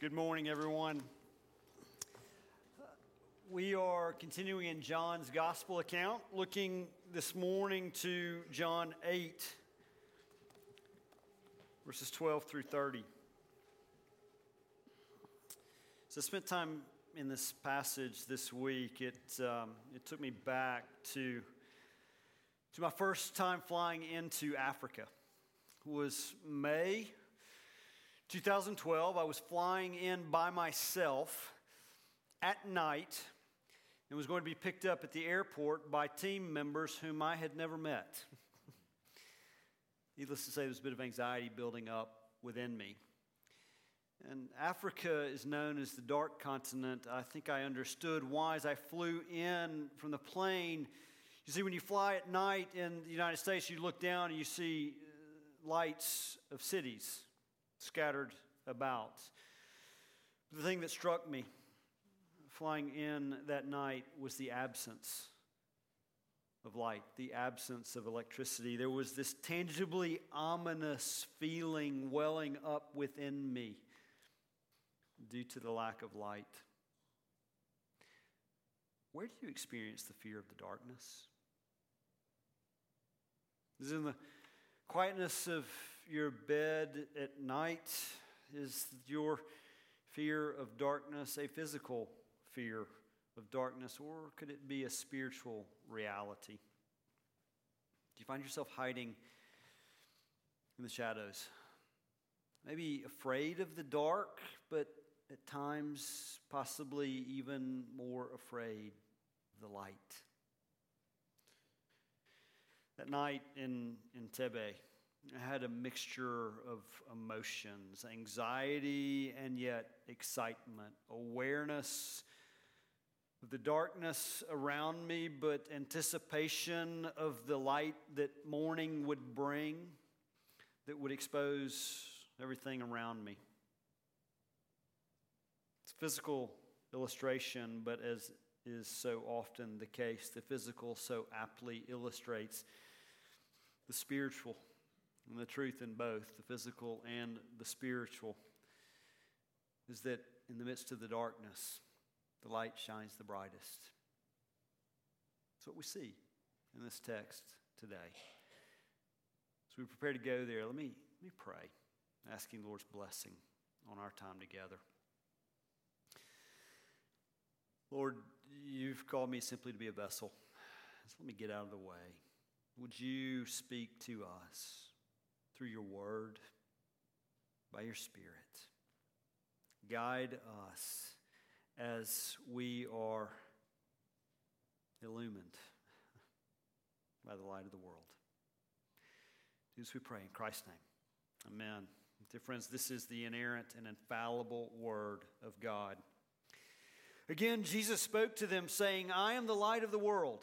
Good morning, everyone. We are continuing in John's gospel account, looking this morning to John 8, verses 12 through 30. So I spent time in this passage this week. It, um, it took me back to, to my first time flying into Africa. It was May 2012, I was flying in by myself at night and was going to be picked up at the airport by team members whom I had never met. Needless to say, there was a bit of anxiety building up within me. And Africa is known as the dark continent. I think I understood why as I flew in from the plane. You see, when you fly at night in the United States, you look down and you see uh, lights of cities scattered about. The thing that struck me flying in that night was the absence of light, the absence of electricity. There was this tangibly ominous feeling welling up within me due to the lack of light. Where do you experience the fear of the darkness? Is in the quietness of your bed at night? Is your fear of darkness a physical fear of darkness, or could it be a spiritual reality? Do you find yourself hiding in the shadows? Maybe afraid of the dark, but at times possibly even more afraid of the light. That night in, in Tebe, I had a mixture of emotions anxiety and yet excitement, awareness of the darkness around me, but anticipation of the light that morning would bring that would expose everything around me. It's physical illustration, but as is so often the case, the physical so aptly illustrates the spiritual and the truth in both, the physical and the spiritual, is that in the midst of the darkness, the light shines the brightest. That's what we see in this text today. As we prepare to go there, let me, let me pray, asking Lord's blessing on our time together. Lord, you've called me simply to be a vessel. So let me get out of the way. Would you speak to us? Through your word, by your spirit. Guide us as we are illumined by the light of the world. Do we pray in Christ's name. Amen. Dear friends, this is the inerrant and infallible word of God. Again, Jesus spoke to them, saying, I am the light of the world.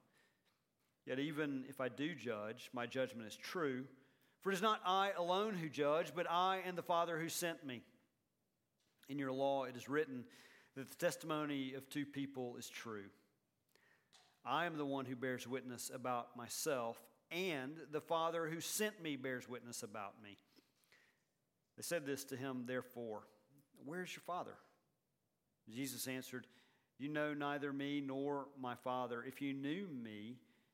Yet, even if I do judge, my judgment is true. For it is not I alone who judge, but I and the Father who sent me. In your law, it is written that the testimony of two people is true. I am the one who bears witness about myself, and the Father who sent me bears witness about me. They said this to him, therefore, Where's your Father? Jesus answered, You know neither me nor my Father. If you knew me,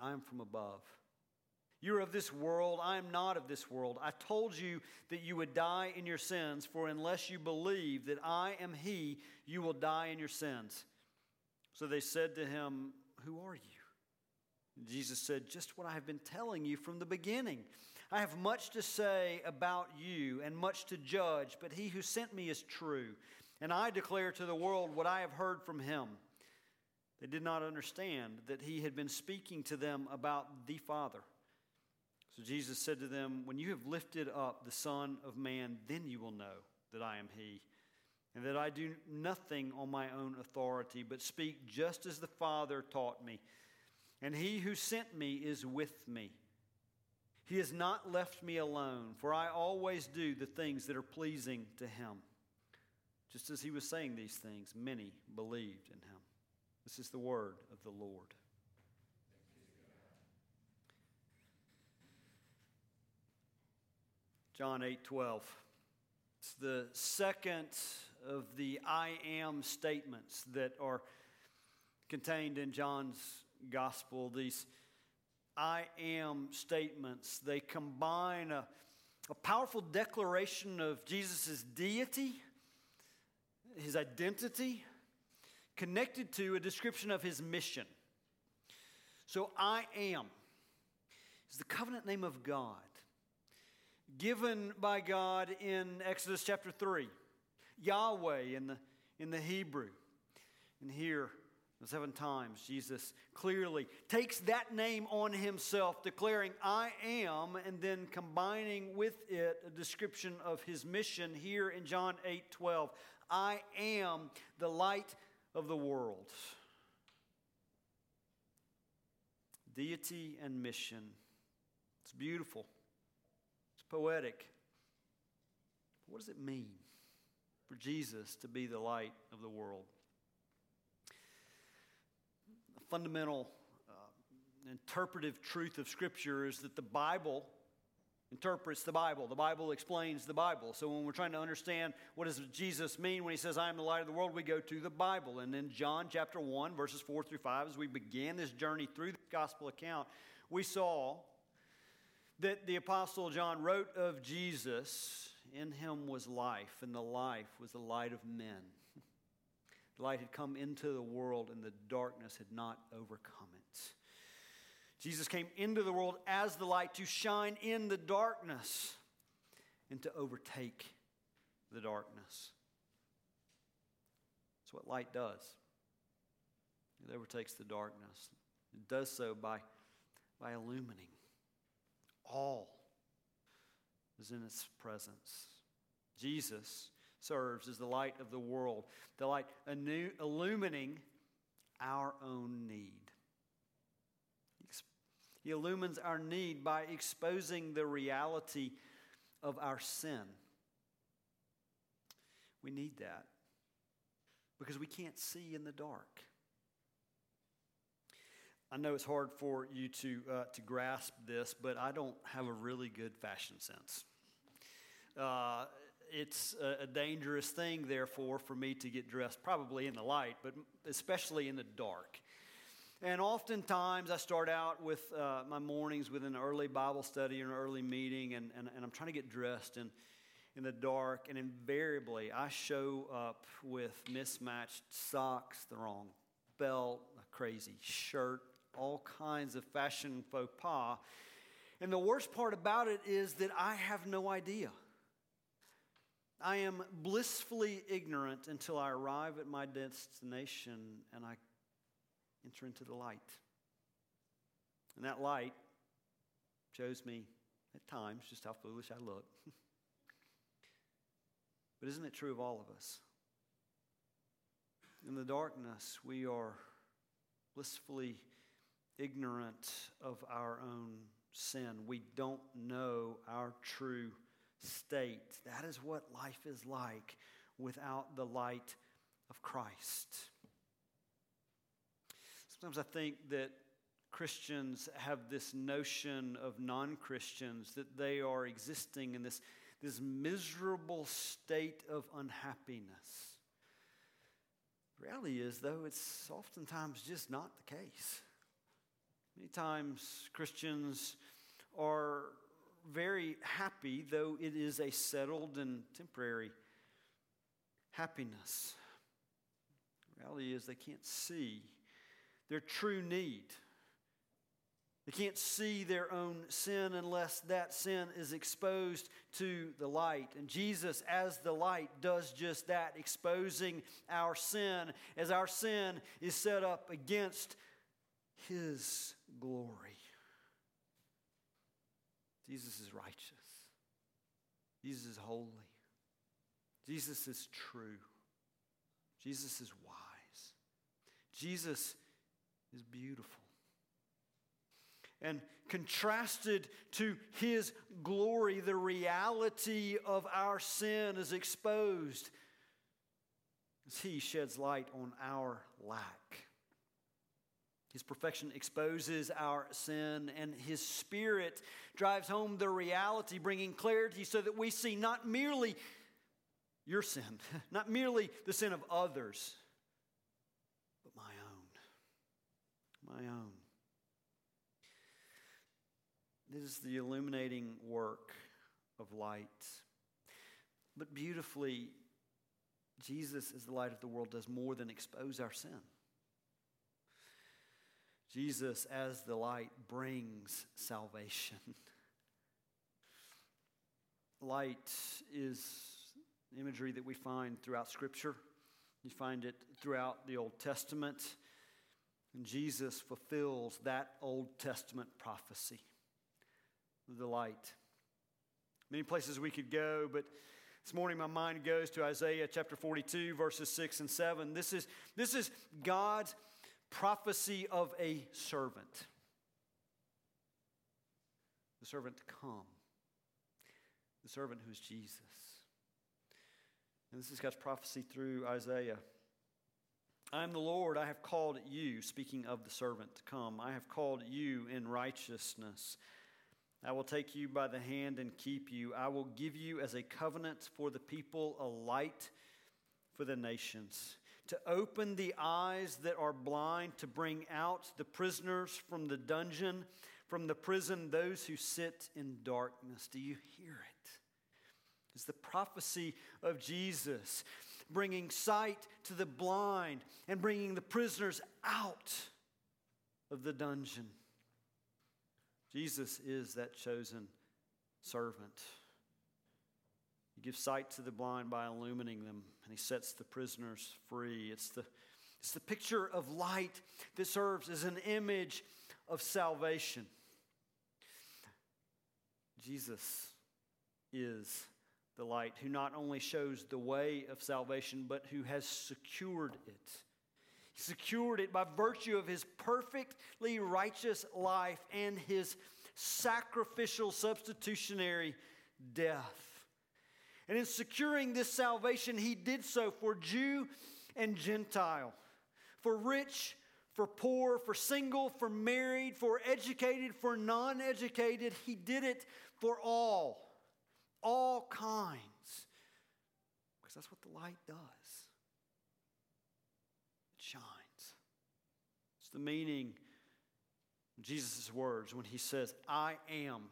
I am from above. You're of this world. I am not of this world. I told you that you would die in your sins, for unless you believe that I am He, you will die in your sins. So they said to him, Who are you? Jesus said, Just what I have been telling you from the beginning. I have much to say about you and much to judge, but he who sent me is true, and I declare to the world what I have heard from him. They did not understand that he had been speaking to them about the Father. So Jesus said to them, When you have lifted up the Son of Man, then you will know that I am He, and that I do nothing on my own authority, but speak just as the Father taught me. And He who sent me is with me. He has not left me alone, for I always do the things that are pleasing to Him. Just as He was saying these things, many believed in Him. This is the word of the Lord. John 8 12. It's the second of the I am statements that are contained in John's gospel. These I am statements, they combine a, a powerful declaration of Jesus' deity, his identity, connected to a description of his mission. So, I am is the covenant name of God given by God in Exodus chapter 3. Yahweh in the, in the Hebrew. And here, seven times, Jesus clearly takes that name on himself, declaring, I am, and then combining with it a description of his mission here in John 8 12. I am the light of the world. Deity and mission. It's beautiful it's poetic. What does it mean for Jesus to be the light of the world? The fundamental uh, interpretive truth of Scripture is that the Bible interprets the Bible. The Bible explains the Bible. So when we're trying to understand what does Jesus mean when he says, I am the light of the world, we go to the Bible. And in John chapter 1, verses 4 through 5, as we began this journey through the gospel account, we saw that the Apostle John wrote of Jesus, in him was life, and the life was the light of men. The light had come into the world, and the darkness had not overcome it. Jesus came into the world as the light to shine in the darkness and to overtake the darkness. That's what light does. It overtakes the darkness. It does so by, by illumining all is in its presence. Jesus serves as the light of the world, the light illumining our own need. He illumines our need by exposing the reality of our sin. We need that because we can't see in the dark. I know it's hard for you to, uh, to grasp this, but I don't have a really good fashion sense. Uh, it's a, a, dangerous thing, therefore, for me to get dressed, probably in the light, but especially in the dark. And oftentimes I start out with uh, my mornings with an early Bible study or an early meeting, and, and, and I'm trying to get dressed in, in the dark, and invariably I show up with mismatched socks, the wrong belt, a crazy shirt, all kinds of fashion faux pas. And the worst part about it is that I have no idea. I am blissfully ignorant until I arrive at my destination and I enter into the light. And that light shows me at times just how foolish I look. but isn't it true of all of us? In the darkness, we are blissfully ignorant of our own sin. We don't know our true state. That is what life is like without the light of Christ. Sometimes I think that Christians have this notion of non Christians that they are existing in this, this miserable state of unhappiness. The reality is, though, it's oftentimes just not the case. Many times Christians are very happy, though it is a settled and temporary happiness. The reality is they can't see their true need. They can't see their own sin unless that sin is exposed to the light. And Jesus, as the light, does just that, exposing our sin as our sin is set up against His glory. Jesus is righteous, Jesus is holy, Jesus is true, Jesus is wise, Jesus is beautiful and contrasted to his glory, the reality of our sin is exposed as he sheds light on our lack. His perfection exposes our sin, and His Spirit drives home the reality, bringing clarity so that we see not merely your sin, not merely the sin of others, but my own. My own. This is the illuminating work of light. But beautifully, Jesus, as the light of the world, does more than expose our sin. Jesus, as the light, brings salvation. light is imagery that we find throughout Scripture. You find it throughout the Old Testament. And Jesus fulfills that Old Testament prophecy the light. Many places we could go, but this morning my mind goes to Isaiah chapter 42, verses 6 and 7. This is, this is God's prophecy of a servant. The servant to come. The servant who is Jesus. And this is God's prophecy through Isaiah. I am the Lord, I have called you, speaking of the servant to come. I have called you in righteousness. I will take you by the hand and keep you. I will give you as a covenant for the people, a light for the nations, to open the eyes that are blind, to bring out the prisoners from the dungeon, from the prison, those who sit in darkness. Do you hear it? It's the prophecy of Jesus bringing sight to the blind and bringing the prisoners out of the dungeon. Jesus is that chosen servant. He gives sight to the blind by illumining them, and he sets the prisoners free. It's the, it's the picture of light that serves as an image of salvation. Jesus is the light who not only shows the way of salvation, but who has secured it. He secured it by virtue of his perfectly righteous life and his sacrificial substitutionary death. And in securing this salvation, he did so for Jew and Gentile, for rich, for poor, for single, for married, for educated, for non educated. He did it for all, all kinds, because that's what the light does. It shines. It's the meaning of Jesus' words when he says, I am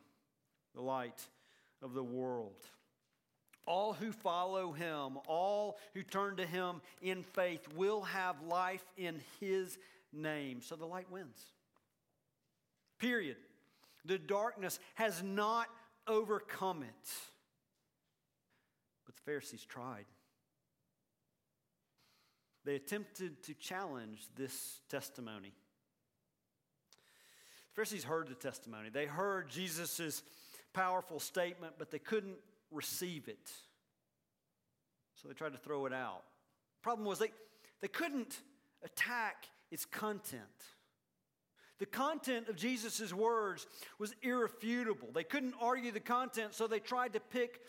the light of the world. All who follow him, all who turn to him in faith, will have life in his name. So the light wins. Period. The darkness has not overcome it. But the Pharisees tried. They attempted to challenge this testimony. The Pharisees heard the testimony. They heard Jesus' powerful statement, but they couldn't receive it. So they tried to throw it out. Problem was they, they couldn't attack its content. The content of Jesus' words was irrefutable. They couldn't argue the content, so they tried to pick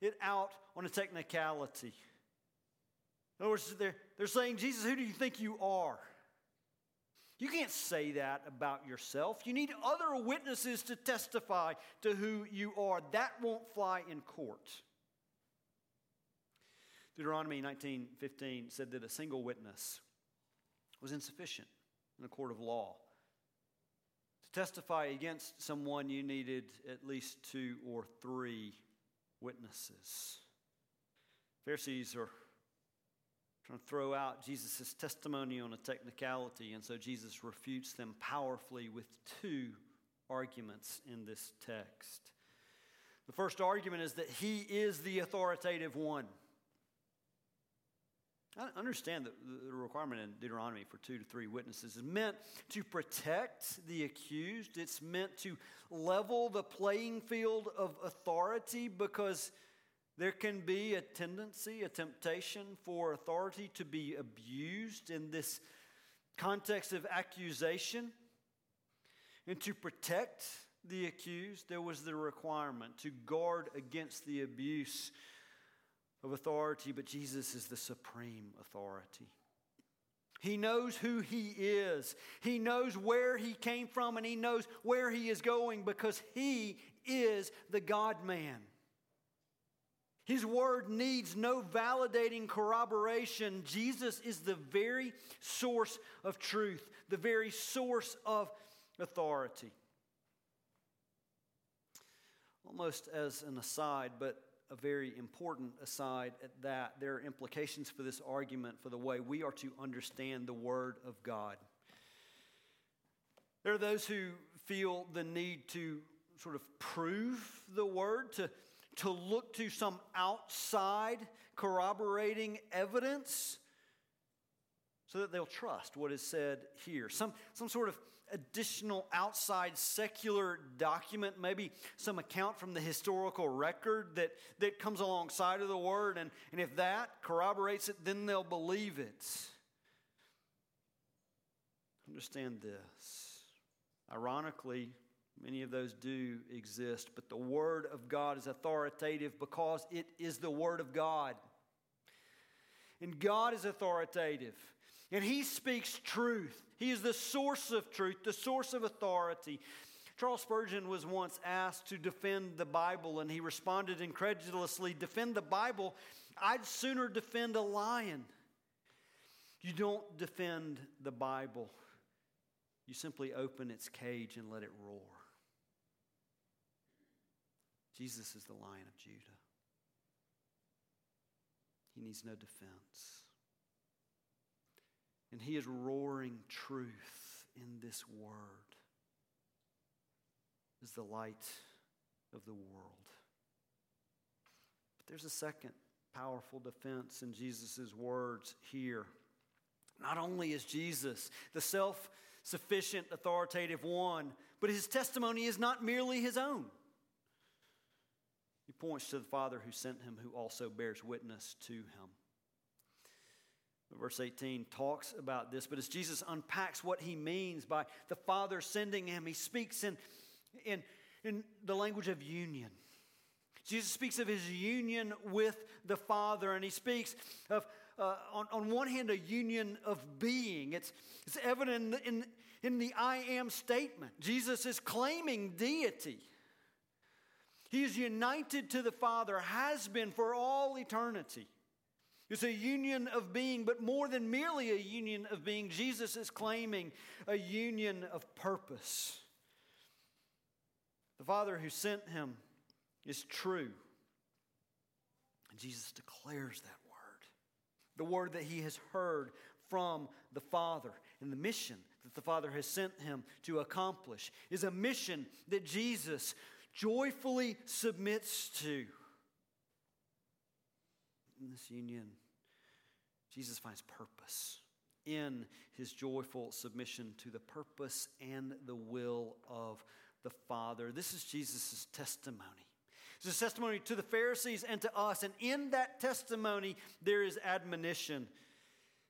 it out on a technicality. In other words, they're, they're saying, Jesus, who do you think you are? You can't say that about yourself. You need other witnesses to testify to who you are. That won't fly in court. Deuteronomy 19:15 said that a single witness was insufficient in a court of law To testify against someone, you needed at least two or three witnesses. Pharisees are trying to throw out Jesus' testimony on a technicality, and so Jesus refutes them powerfully with two arguments in this text. The first argument is that he is the authoritative one. I understand that the requirement in Deuteronomy for two to three witnesses is meant to protect the accused. It's meant to level the playing field of authority because there can be a tendency, a temptation for authority to be abused in this context of accusation. And to protect the accused, there was the requirement to guard against the abuse of authority, but Jesus is the supreme authority. He knows who he is. He knows where he came from and he knows where he is going because he is the God man. His word needs no validating corroboration. Jesus is the very source of truth, the very source of authority. Almost as an aside, but a very important aside at that, there are implications for this argument for the way we are to understand the Word of God. There are those who feel the need to sort of prove the Word, to to look to some outside corroborating evidence so that they'll trust what is said here. Some, some sort of additional outside secular document, maybe some account from the historical record that, that comes alongside of the word. And, and if that corroborates it, then they'll believe it. Understand this. Ironically, Many of those do exist, but the Word of God is authoritative because it is the Word of God. And God is authoritative, and He speaks truth. He is the source of truth, the source of authority. Charles Spurgeon was once asked to defend the Bible, and he responded incredulously Defend the Bible? I'd sooner defend a lion. You don't defend the Bible, you simply open its cage and let it roar. Jesus is the lion of Judah. He needs no defense. And he is roaring truth in this word as the light of the world. But there's a second powerful defense in Jesus' words here. Not only is Jesus the self sufficient, authoritative one, but his testimony is not merely his own. He points to the Father who sent him, who also bears witness to him. Verse 18 talks about this, but as Jesus unpacks what he means by the Father sending him, he speaks in, in, in the language of union. Jesus speaks of his union with the Father, and he speaks of, uh, on, on one hand, a union of being. It's, it's evident in, in, in the I am statement. Jesus is claiming deity. He is united to the Father, has been for all eternity. It's a union of being, but more than merely a union of being, Jesus is claiming a union of purpose. The Father who sent him is true. And Jesus declares that word, the word that he has heard from the Father. And the mission that the Father has sent him to accomplish is a mission that Jesus joyfully submits to. In this union, Jesus finds purpose in his joyful submission to the purpose and the will of the Father. This is Jesus' testimony. It's a testimony to the Pharisees and to us. And in that testimony, there is admonition.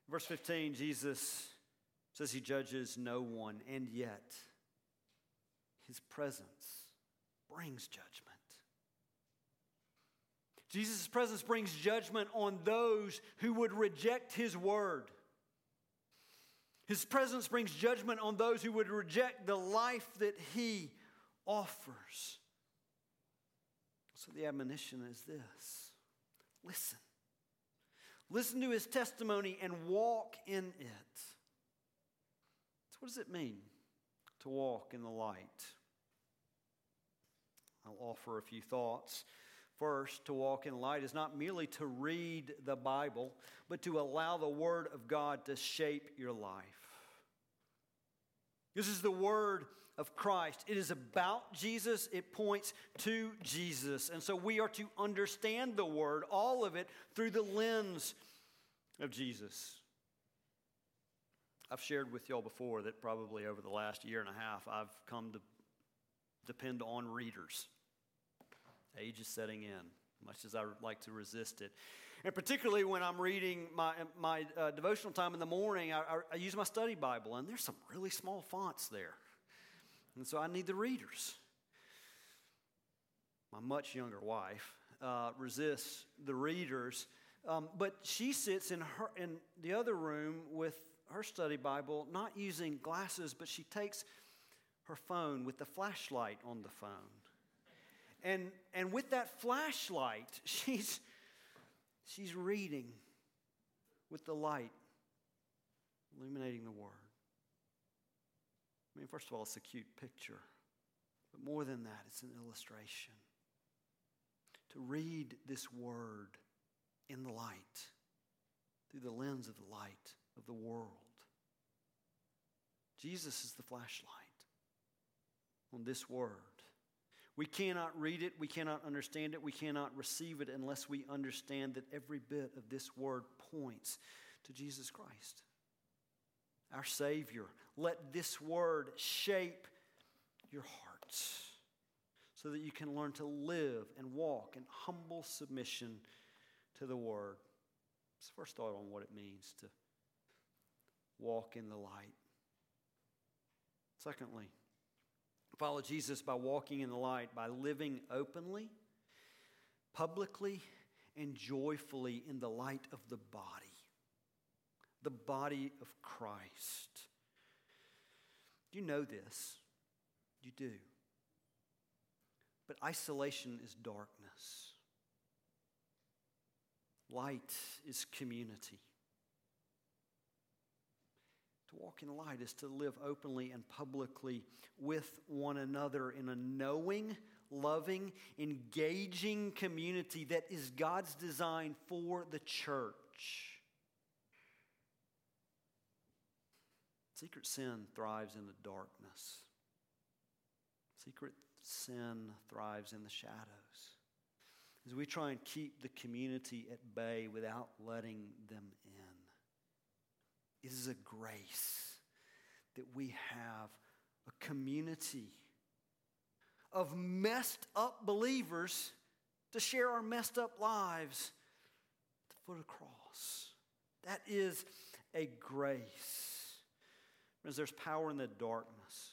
Verse 15, Jesus says he judges no one, and yet his presence brings judgment. Jesus' presence brings judgment on those who would reject his word. His presence brings judgment on those who would reject the life that he offers. So the admonition is this listen. Listen to his testimony and walk in it. So, what does it mean? to walk in the light? I'll offer a few thoughts. First, to walk in light is not merely to read the Bible, but to allow the Word of God to shape your life. This is the Word of Christ. It is about Jesus, it points to Jesus. And so we are to understand the Word, all of it, through the lens of Jesus. I've shared with y'all before that probably over the last year and a half, I've come to depend on readers. Age is setting in, much as I like to resist it. And particularly when I'm reading my, my uh, devotional time in the morning, I, I, I use my study Bible, and there's some really small fonts there. And so I need the readers. My much younger wife uh, resists the readers, um, but she sits in, her, in the other room with her study Bible, not using glasses, but she takes her phone with the flashlight on the phone. And, and with that flashlight, she's, she's reading with the light, illuminating the Word. I mean, first of all, it's a cute picture, but more than that, it's an illustration. To read this Word in the light, through the lens of the light of the world. Jesus is the flashlight on this Word. We cannot read it, we cannot understand it, we cannot receive it unless we understand that every bit of this word points to Jesus Christ, our Savior. Let this word shape your hearts so that you can learn to live and walk in humble submission to the Word. First thought on what it means to walk in the light. Secondly, follow Jesus by walking in the light, by living openly, publicly, and joyfully in the light of the body, the body of Christ. You know this. You do. But isolation is darkness. Light is community. To walk in light is to live openly and publicly with one another in a knowing, loving, engaging community that is God's design for the church. Secret sin thrives in the darkness. Secret sin thrives in the shadows. As we try and keep the community at bay without letting them is a grace that we have a community of messed up believers to share our messed up lives at the foot of the cross. That is a grace. Because there's power in the darkness.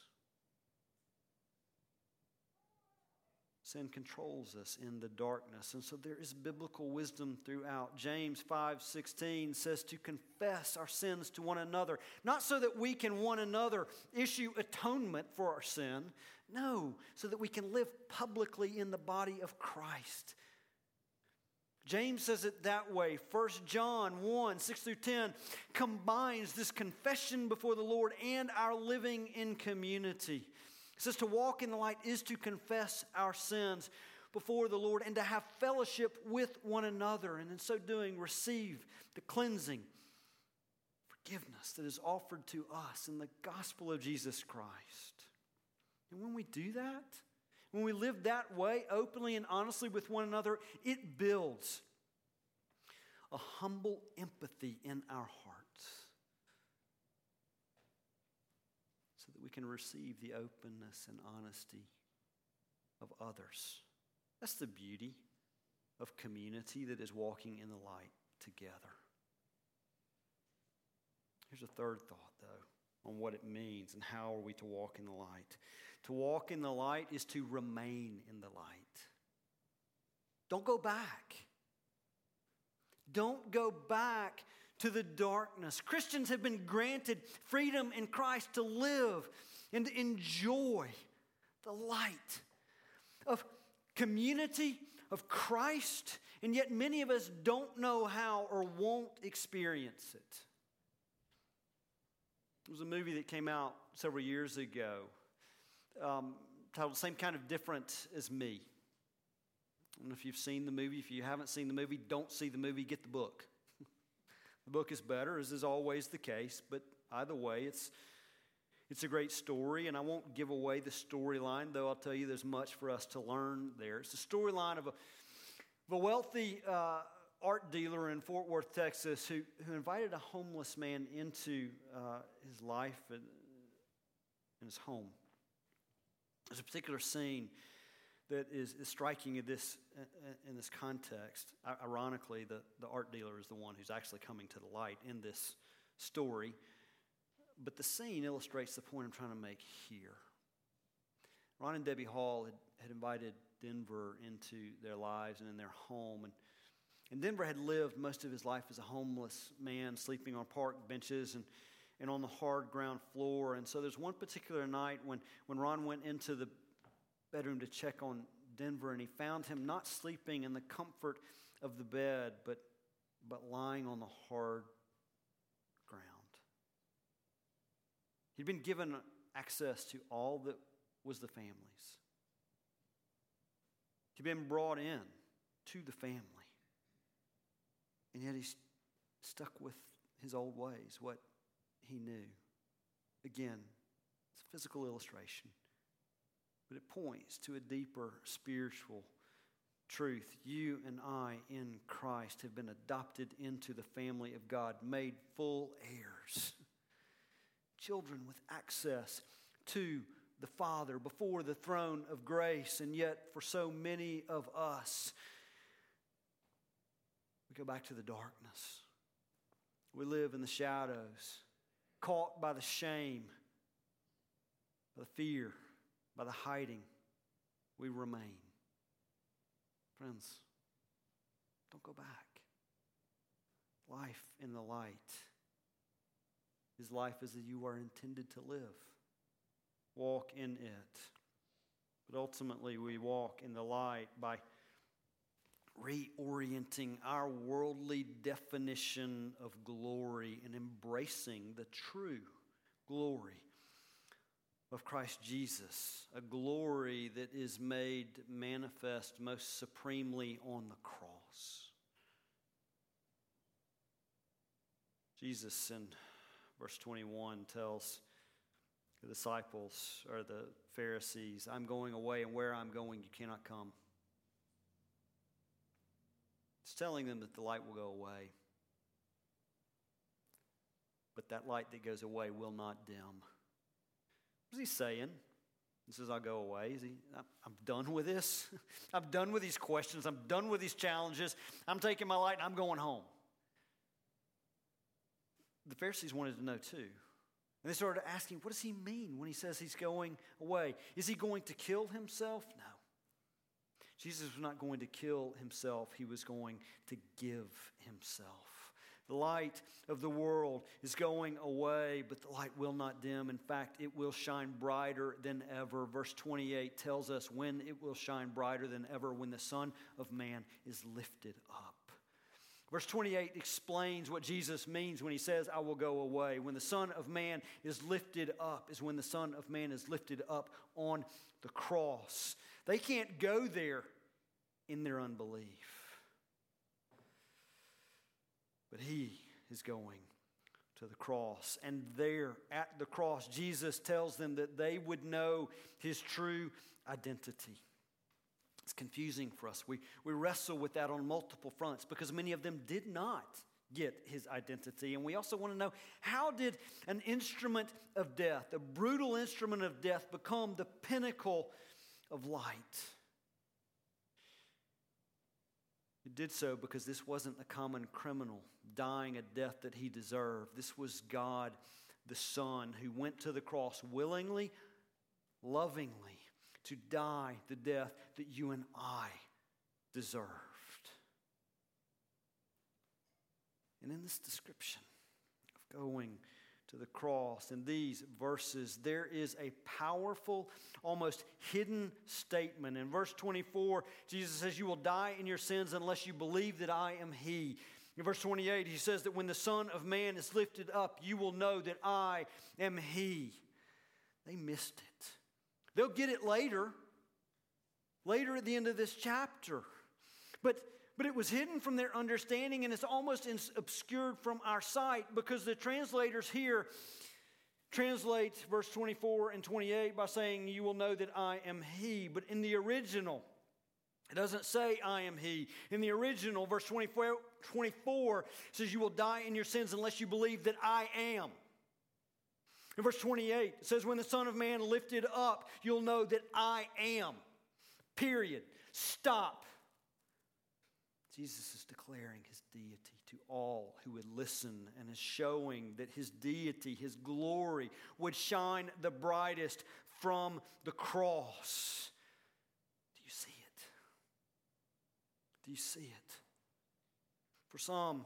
Sin controls us in the darkness. And so there is biblical wisdom throughout. James 5:16 says to confess our sins to one another, not so that we can one another issue atonement for our sin, no, so that we can live publicly in the body of Christ. James says it that way. 1 John 1 6 through 10 combines this confession before the Lord and our living in community. It says to walk in the light is to confess our sins before the Lord and to have fellowship with one another. And in so doing, receive the cleansing, forgiveness that is offered to us in the gospel of Jesus Christ. And when we do that, when we live that way, openly and honestly with one another, it builds a humble empathy in our heart. we can receive the openness and honesty of others. That's the beauty of community that is walking in the light together. Here's a third thought, though, on what it means and how are we to walk in the light. To walk in the light is to remain in the light. Don't go back. Don't go back to the darkness. Christians have been granted freedom in Christ to live and to enjoy the light of community, of Christ, and yet many of us don't know how or won't experience it. It was a movie that came out several years ago um, titled Same Kind of Different as Me. I don't know if you've seen the movie. If you haven't seen the movie, don't see the movie, get the book. The book is better, as is always the case, but either way, it's, it's a great story, and I won't give away the storyline, though I'll tell you there's much for us to learn there. It's the storyline of a, of a wealthy uh, art dealer in Fort Worth, Texas, who, who invited a homeless man into uh, his life and, and his home. There's a particular scene that is, is striking in this, in this context. Ironically, the, the art dealer is the one who's actually coming to the light in this story. But the scene illustrates the point I'm trying to make here. Ron and Debbie Hall had, had invited Denver into their lives and in their home. And, and Denver had lived most of his life as a homeless man, sleeping on park benches and, and on the hard ground floor. And so there's one particular night when, when Ron went into the bedroom to check on Denver, and he found him not sleeping in the comfort of the bed, but, but lying on the hard ground. He'd been given access to all that was the family's. He'd been brought in to the family. And yet he's stuck with his old ways, what he knew. Again, it's a physical illustration but it points to a deeper spiritual truth. You and I in Christ have been adopted into the family of God, made full heirs, children with access to the Father before the throne of grace. And yet, for so many of us, we go back to the darkness. We live in the shadows, caught by the shame, the fear by the hiding, we remain. Friends, don't go back. Life in the light is life as you are intended to live. Walk in it. But ultimately, we walk in the light by reorienting our worldly definition of glory and embracing the true glory of Christ Jesus, a glory that is made manifest most supremely on the cross. Jesus in verse 21 tells the disciples or the Pharisees, I'm going away, and where I'm going, you cannot come. It's telling them that the light will go away. But that light that goes away will not dim. What's he saying? He says, I'll go away. Is he, I'm done with this. I'm done with these questions. I'm done with these challenges. I'm taking my light and I'm going home. The Pharisees wanted to know too. And they started asking, what does he mean when he says he's going away? Is he going to kill himself? No. Jesus was not going to kill himself, he was going to give himself. The light of the world is going away, but the light will not dim. In fact, it will shine brighter than ever. Verse 28 tells us when it will shine brighter than ever when the Son of Man is lifted up. Verse 28 explains what Jesus means when he says, I will go away. When the Son of Man is lifted up, is when the Son of Man is lifted up on the cross. They can't go there in their unbelief. But he is going to the cross. And there at the cross, Jesus tells them that they would know his true identity. It's confusing for us. We, we wrestle with that on multiple fronts because many of them did not get his identity. And we also want to know how did an instrument of death, a brutal instrument of death, become the pinnacle of light? It did so because this wasn't a common criminal dying a death that he deserved. This was God the Son who went to the cross willingly, lovingly, to die the death that you and I deserved. And in this description of going to the cross. In these verses, there is a powerful, almost hidden statement. In verse 24, Jesus says, You will die in your sins unless you believe that I am He. In verse 28, he says that when the Son of Man is lifted up, you will know that I am He. They missed it. They'll get it later, later at the end of this chapter. But, but it was hidden from their understanding and it's almost obscured from our sight because the translators here translate verse 24 and 28 by saying, You will know that I am He. But in the original, it doesn't say, I am He. In the original, verse 24, 24 says, You will die in your sins unless you believe that I am. In verse 28, it says, When the Son of Man lifted up, you'll know that I am. Period. Stop. Jesus is declaring his deity to all who would listen and is showing that his deity, his glory, would shine the brightest from the cross. Do you see it? Do you see it? For some,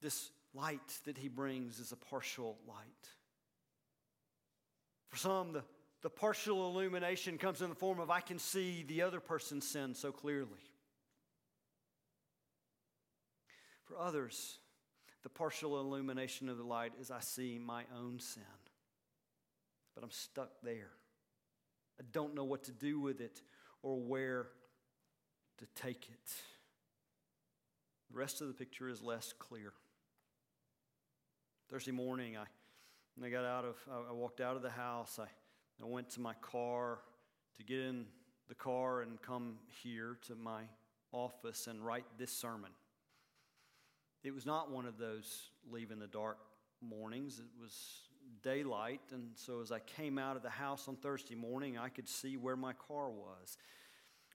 this light that he brings is a partial light. For some, the, the partial illumination comes in the form of I can see the other person's sin so clearly. For others, the partial illumination of the light is I see my own sin. But I'm stuck there. I don't know what to do with it or where to take it. The rest of the picture is less clear. Thursday morning, I, I got out of, I walked out of the house. I, I went to my car to get in the car and come here to my office and write this sermon. It was not one of those leave in the dark mornings. It was daylight, and so as I came out of the house on Thursday morning, I could see where my car was.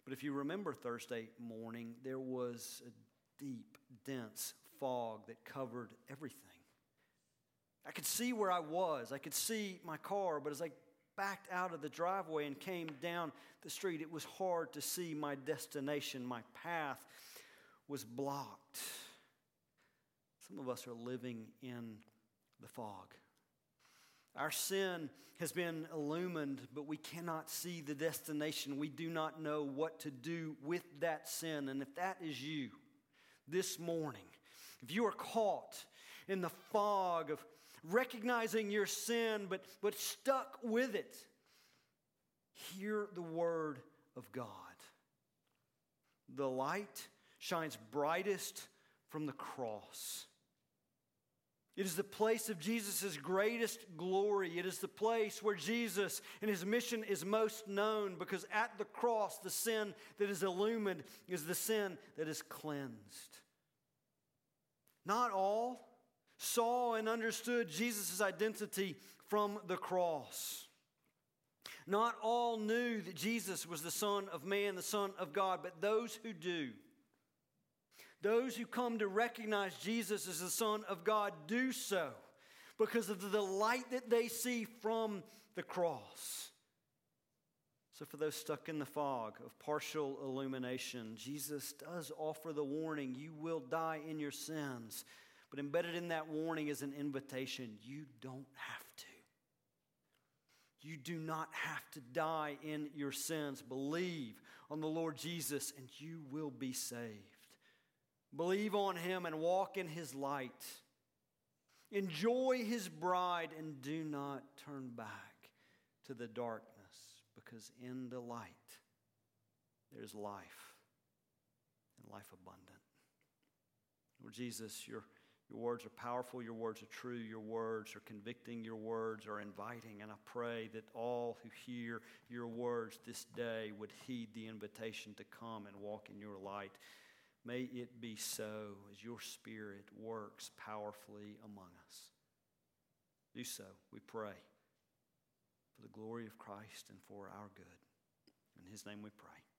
But if you remember Thursday morning, there was a deep, dense fog that covered everything. I could see where I was. I could see my car, but as I backed out of the driveway and came down the street, it was hard to see my destination. My path was blocked. Some of us are living in the fog. Our sin has been illumined, but we cannot see the destination. We do not know what to do with that sin. And if that is you this morning, if you are caught in the fog of recognizing your sin, but, but stuck with it, hear the word of God. The light shines brightest from the cross. It is the place of Jesus' greatest glory. It is the place where Jesus and his mission is most known because at the cross, the sin that is illumined is the sin that is cleansed. Not all saw and understood Jesus' identity from the cross. Not all knew that Jesus was the Son of Man, the Son of God, but those who do those who come to recognize Jesus as the Son of God do so because of the light that they see from the cross. So, for those stuck in the fog of partial illumination, Jesus does offer the warning you will die in your sins. But embedded in that warning is an invitation you don't have to. You do not have to die in your sins. Believe on the Lord Jesus, and you will be saved. Believe on him and walk in his light. Enjoy his bride and do not turn back to the darkness because in the light there's life and life abundant. Lord Jesus, your, your words are powerful, your words are true, your words are convicting, your words are inviting. And I pray that all who hear your words this day would heed the invitation to come and walk in your light. May it be so as your Spirit works powerfully among us. Do so, we pray, for the glory of Christ and for our good. In His name we pray.